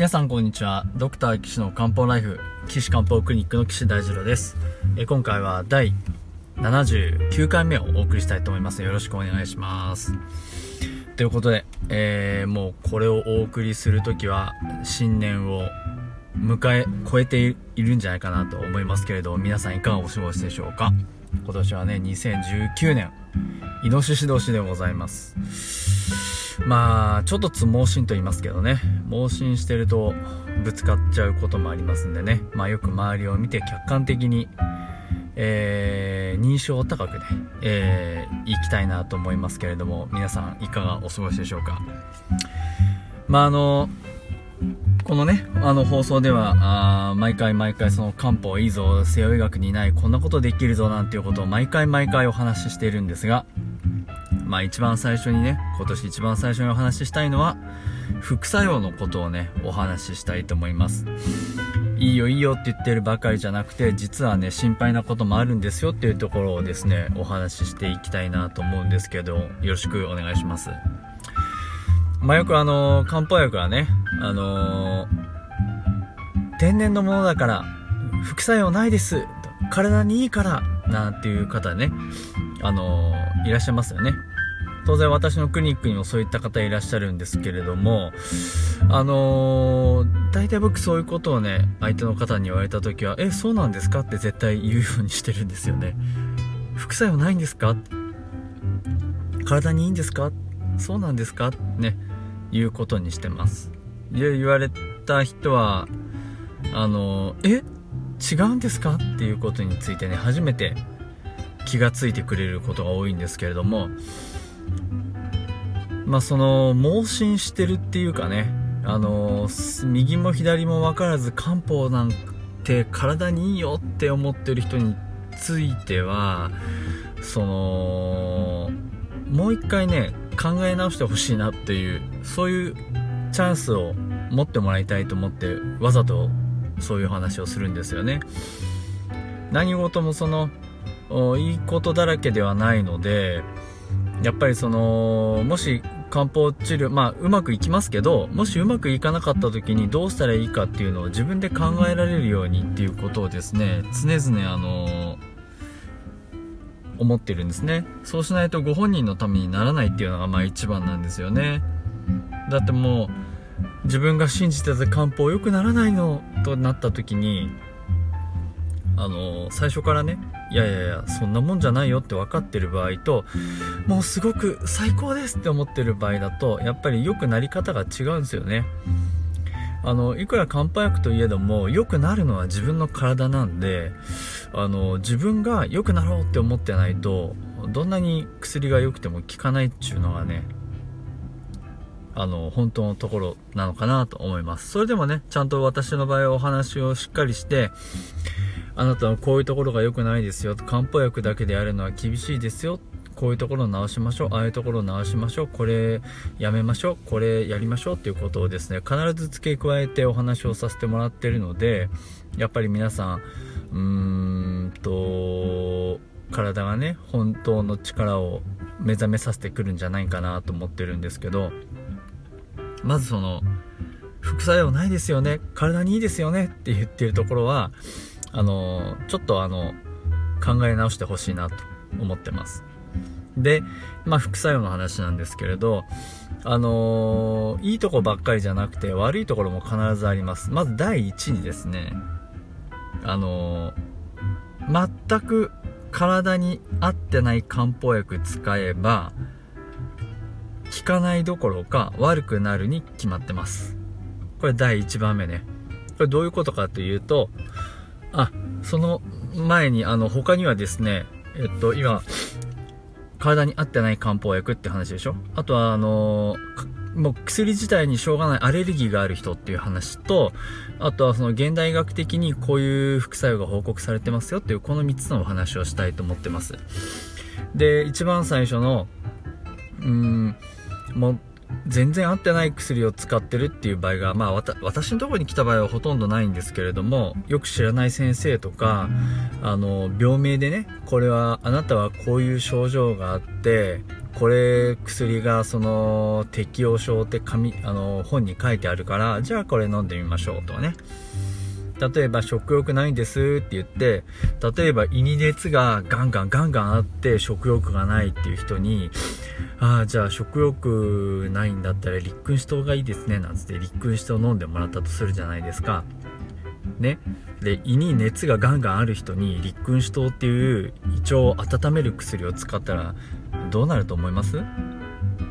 皆さんこんにちは。ドクター岸の漢方ライフ、岸漢方クリニックの岸大二郎です。え今回は第79回目をお送りしたいと思います。よろしくお願いします。ということで、えー、もうこれをお送りするときは新年を迎え、超えているんじゃないかなと思いますけれど、皆さんいかがお過ごしでしょうか？今年はね、2019年、イノシシ年でございます。まあ、ちょっとつ盲信と言いますけどね、盲信してるとぶつかっちゃうこともありますんでね、まあよく周りを見て客観的に、えー、認証を高くね、えー、行きたいなと思いますけれども、皆さんいかがお過ごしでしょうか。まああの、このね、あの放送では、あ毎回毎回その漢方いいぞ、西洋医学にないこんなことできるぞなんていうことを毎回毎回お話ししているんですが、まあ一番最初にね、今年一番最初にお話ししたいのは、副作用のことをね、お話ししたいと思います。いいよいいよって言ってるばかりじゃなくて、実はね、心配なこともあるんですよっていうところをですね、お話ししていきたいなと思うんですけど、よろしくお願いします。まあよくあの漢方薬はね、あのー、天然のものだから、副作用ないです。体にいいから、なんていう方ね、あのー、いらっしゃいますよね。当然私のクリニックにもそういった方いらっしゃるんですけれども、あのー、大体僕そういうことをね、相手の方に言われた時は、え、そうなんですかって絶対言うようにしてるんですよね。副作用ないんですか？体にいいんですか？そうなんですか？ね、言うことにしてます。で、言われた人は、あのー、え違うんですか？っていうことについてね、初めて気がついてくれることが多いんですけれども、まあその盲信してるっていうかねあの右も左も分からず漢方なんて体にいいよって思ってる人についてはそのもう一回ね考え直してほしいなっていうそういうチャンスを持ってもらいたいと思ってわざとそういう話をするんですよね。何事もそのいいことだらけではないのでやっぱりそのもし漢方治療、まあ、うまくいきますけど、もしうまくいかなかった時にどうしたらいいかっていうのを自分で考えられるようにっていうことをですね、常々あの思ってるんですね。そうしないとご本人のためにならないっていうのがまあ一番なんですよね。だってもう、自分が信じてた漢方良くならないのとなった時に、あの最初からね、いやいやいや、そんなもんじゃないよって分かってる場合と、もうすごく最高ですって思ってる場合だと、やっぱり良くなり方が違うんですよね。あの、いくら漢方薬といえども、良くなるのは自分の体なんで、あの、自分が良くなろうって思ってないと、どんなに薬が良くても効かないっていうのがね、あの、本当のところなのかなと思います。それでもね、ちゃんと私の場合はお話をしっかりして、あなたはこういうところが良くないですよ。漢方薬だけでやるのは厳しいですよ。こういうところを直しましょう。ああいうところを直しましょう。これやめましょう。これやりましょうっていうことをですね、必ず付け加えてお話をさせてもらってるので、やっぱり皆さん、うーんと、体がね、本当の力を目覚めさせてくるんじゃないかなと思ってるんですけど、まずその、副作用ないですよね。体にいいですよねって言ってるところは、あの、ちょっとあの、考え直してほしいなと思ってます。で、まあ、副作用の話なんですけれど、あのー、いいとこばっかりじゃなくて悪いところも必ずあります。まず第一にですね、あのー、全く体に合ってない漢方薬使えば、効かないどころか悪くなるに決まってます。これ第1番目ね。これどういうことかというと、あ、その前に、あの、他にはですね、えっと、今、体に合ってない漢方薬って話でしょ？あとは、あのもう薬自体にしょうがないアレルギーがある人っていう話と、あとはその現代学的にこういう副作用が報告されてますよっていうこの3つのお話をしたいと思ってます。で、一番最初の、うーん、も全然合ってない薬を使ってるっていう場合が、まあ、私のところに来た場合はほとんどないんですけれども、よく知らない先生とか、あの、病名でね、これは、あなたはこういう症状があって、これ薬がその適応症って紙あの本に書いてあるからじゃあこれ飲んでみましょうとかね。例えば食欲ないんですって言って例えば胃に熱がガンガンガンガンあって食欲がないっていう人にああじゃあ食欲ないんだったら立君子糖がいいですねなんつって立君子糖飲んでもらったとするじゃないですか。ね。で胃に熱がガンガンある人に立君子糖っていう胃腸を温める薬を使ったらどうなると思います？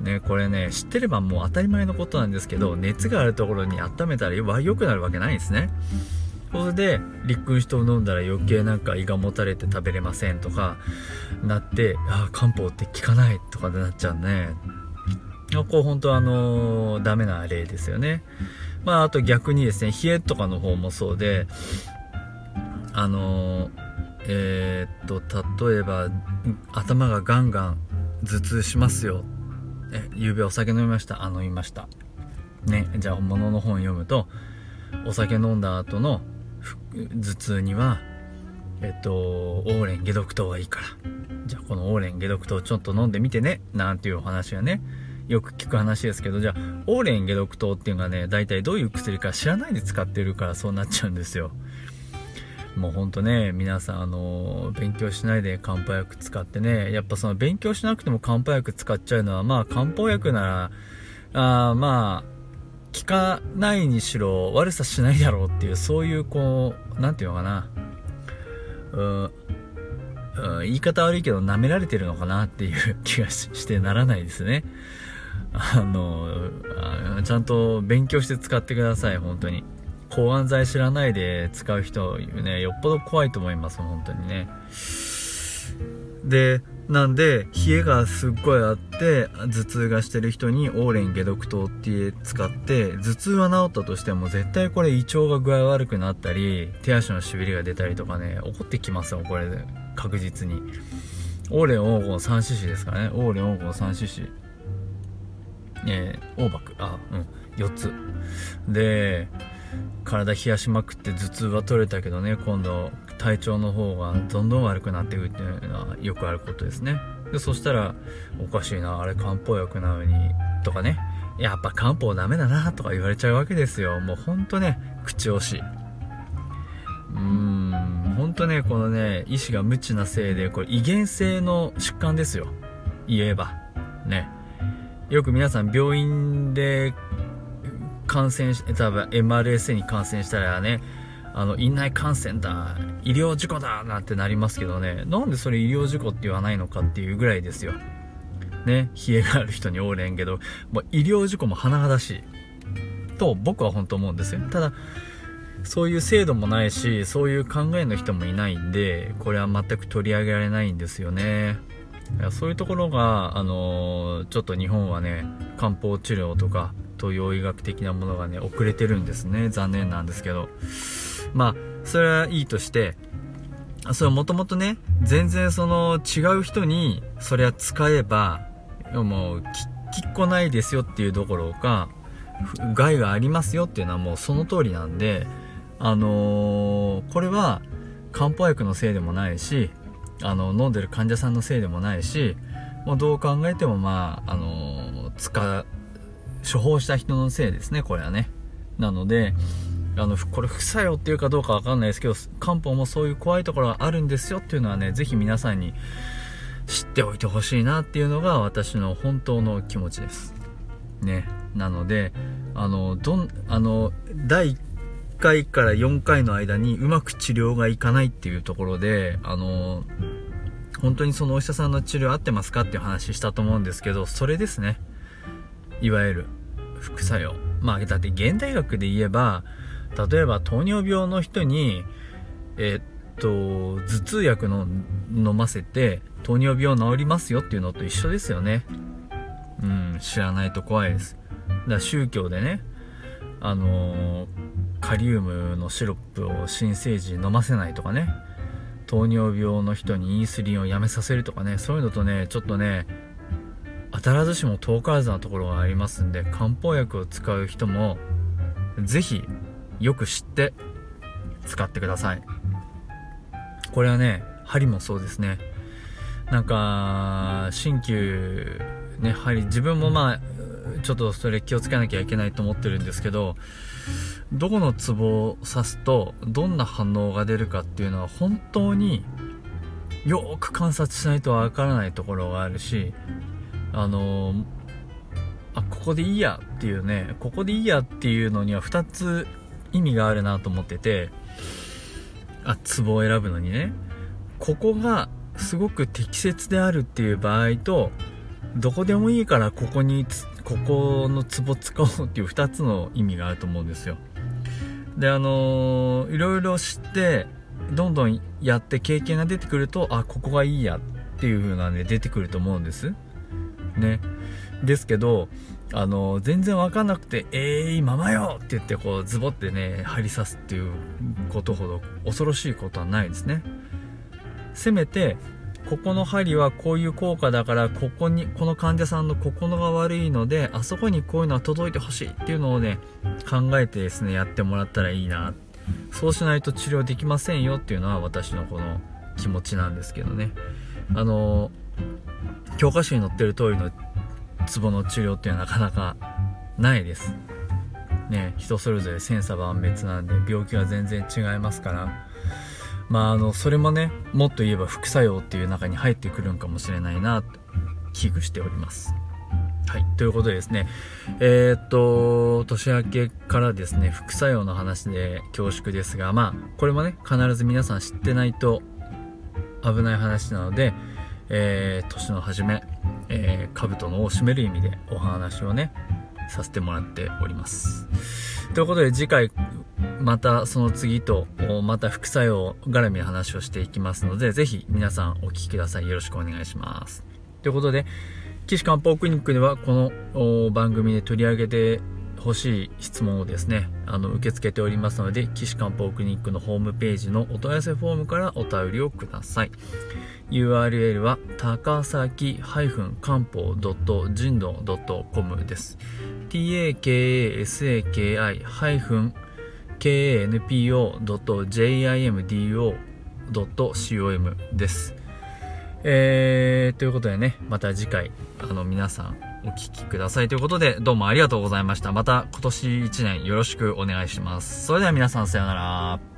ね、これね、知ってればもう当たり前のことなんですけど、熱があるところに温めたら良くなるわけないですね。それで、立君子糖飲んだら余計なんか胃がもたれて食べれませんとか、なって、ああ、漢方って効かないとかでなっちゃうね。こう本当あのー、ダメな例ですよね。まああと逆にですね、冷えとかの方もそうで、あのー、えー、っと、例えば、頭がガンガン頭痛しますよ。え、夕べお酒飲みました？あ、飲みました。ね、じゃあ本物の本読むと、お酒飲んだ後の頭痛には、えっと、オーレン解毒糖がいいから。じゃあこのオーレン解毒糖ちょっと飲んでみてね。なんていうお話がね、よく聞く話ですけど、じゃあ、オーレン解毒糖っていうのがね、大体どういう薬か知らないで使ってるからそうなっちゃうんですよ。もうほんとね、皆さん、あの、勉強しないで漢方薬使ってね、やっぱその勉強しなくても漢方薬使っちゃうのは、まあ漢方薬なら、あまあ、効かないにしろ悪さしないだろうっていう、そういうこう、なんていうのかな、うん、うん、言い方悪いけど舐められてるのかなっていう気がしてならないですね。あの、ちゃんと勉強して使ってください、本当に。抗がん剤知らないで使う人ね、よっぽど怖いと思います、本当にね。で、なんで、冷えがすっごいあって、頭痛がしてる人にオーレン解毒糖って使って、頭痛は治ったとしても、絶対これ胃腸が具合悪くなったり、手足のしびれが出たりとかね、起こってきますよ、これ。確実に。オーレン黄金 3cc ですからね。オーレン黄金 3cc。えー、オーバク、あ、うん、4つ。で、体冷やしまくって頭痛は取れたけどね、今度体調の方がどんどん悪くなっていくっていうのはよくあることですね。で、そしたら、おかしいな、あれ漢方薬なのに、とかね、やっぱ漢方ダメだな、とか言われちゃうわけですよ。もうほんとね、口惜しい。うーん、ほんとね、このね、医師が無知なせいで、これ遺伝性の疾患ですよ。言えば。ね。よく皆さん病院で感染し、多分 MRSA に感染したらね、あの、院内感染だ、医療事故だなんてなりますけどね、なんでそれ医療事故って言わないのかっていうぐらいですよ。ね、冷えがある人におれんけど、もう医療事故も甚だしい。と僕は本当思うんですよ。ただ、そういう制度もないし、そういう考えの人もいないんで、これは全く取り上げられないんですよね。そういうところが、あのー、ちょっと日本はね、漢方治療とか、東洋医学的なものがね、遅れてるんですね。残念なんですけど。まあ、それはいいとして、それもともとね、全然その違う人に、それは使えば、もう、きっこないですよっていうどころか、害がありますよっていうのはもうその通りなんで、あのー、これは漢方薬のせいでもないし、あの、飲んでる患者さんのせいでもないし、もうどう考えてもまあ、あのー、使処方した人のせいですね、これはね。なので、あの、これ副作用っていうかどうかわかんないですけど、漢方もそういう怖いところがあるんですよっていうのはね、ぜひ皆さんに知っておいてほしいなっていうのが私の本当の気持ちです。ね。なので、あの、どん、あの、第1回から4回の間にうまく治療がいかないっていうところで、あの、本当にそのお医者さんの治療合ってますかっていう話したと思うんですけど、それですね。いわゆる副作用。まあ、だって現代学で言えば、例えば糖尿病の人に、えっと、頭痛薬の飲ませて糖尿病治りますよっていうのと一緒ですよね。うん、知らないと怖いです。だから宗教でね、あのー、カリウムのシロップを新生児に飲ませないとかね、糖尿病の人にインスリンをやめさせるとかね、そういうのとね、ちょっとね、当たらずしも遠からずなところがありますんで、漢方薬を使う人も、ぜひ、よく知って使ってください。これはね、針もそうですね。なんか、新旧、ね、やはり自分もまあ、ちょっとそれ気をつけなきゃいけないと思ってるんですけど、どこのツボを刺すとどんな反応が出るかっていうのは本当によく観察しないとわからないところがあるし、あの、あ、ここでいいやっていうね、ここでいいやっていうのには2つ意味があるなと思ってて、あ、ツボを選ぶのにね、ここがすごく適切であるっていう場合と、どこでもいいからここに、ここのツボ使おうっていう2つの意味があると思うんですよ。で、あのー、いろいろ知って、どんどんやって経験が出てくると、あ、ここがいいやっていう風なね、出てくると思うんです。ね。ですけど、あの、全然わかんなくて、えー、ままよって言って、こう、ズボってね、針刺すっていうことほど恐ろしいことはないですね。せめて、ここの針はこういう効果だから、ここに、この患者さんのここのが悪いので、あそこにこういうのは届いてほしいっていうのをね、考えてですね、やってもらったらいいな。そうしないと治療できませんよっていうのは私のこの気持ちなんですけどね。あの、教科書に載ってる通りのツボの治療っていうのはなかなかないです。ね、人それぞれ千差万別なんで病気は全然違いますから、まあ、あの、それもね、もっと言えば副作用っていう中に入ってくるんかもしれないなと、危惧しております。はい。ということでですね、えー、っと、年明けからですね、副作用の話で恐縮ですが、まあ、これもね、必ず皆さん知ってないと危ない話なので、えー、年の初め、えー、兜のを締める意味でお話をね、させてもらっております。ということで次回またその次と、また副作用絡みの話をしていきますので、ぜひ皆さんお聞きください。よろしくお願いします。ということで、岸漢方クリニックではこの番組で取り上げてほしい質問をですね、あの、受け付けておりますので、岸漢方クリニックのホームページのお問い合わせフォームからお便りをください。URL は高崎漢方人道 .com です。takasaki kanpo.jimdo.com です。えー、ということでね、また次回、あの、皆さんお聴きくださいということで、どうもありがとうございました。また今年1年よろしくお願いします。それでは皆さんさようなら。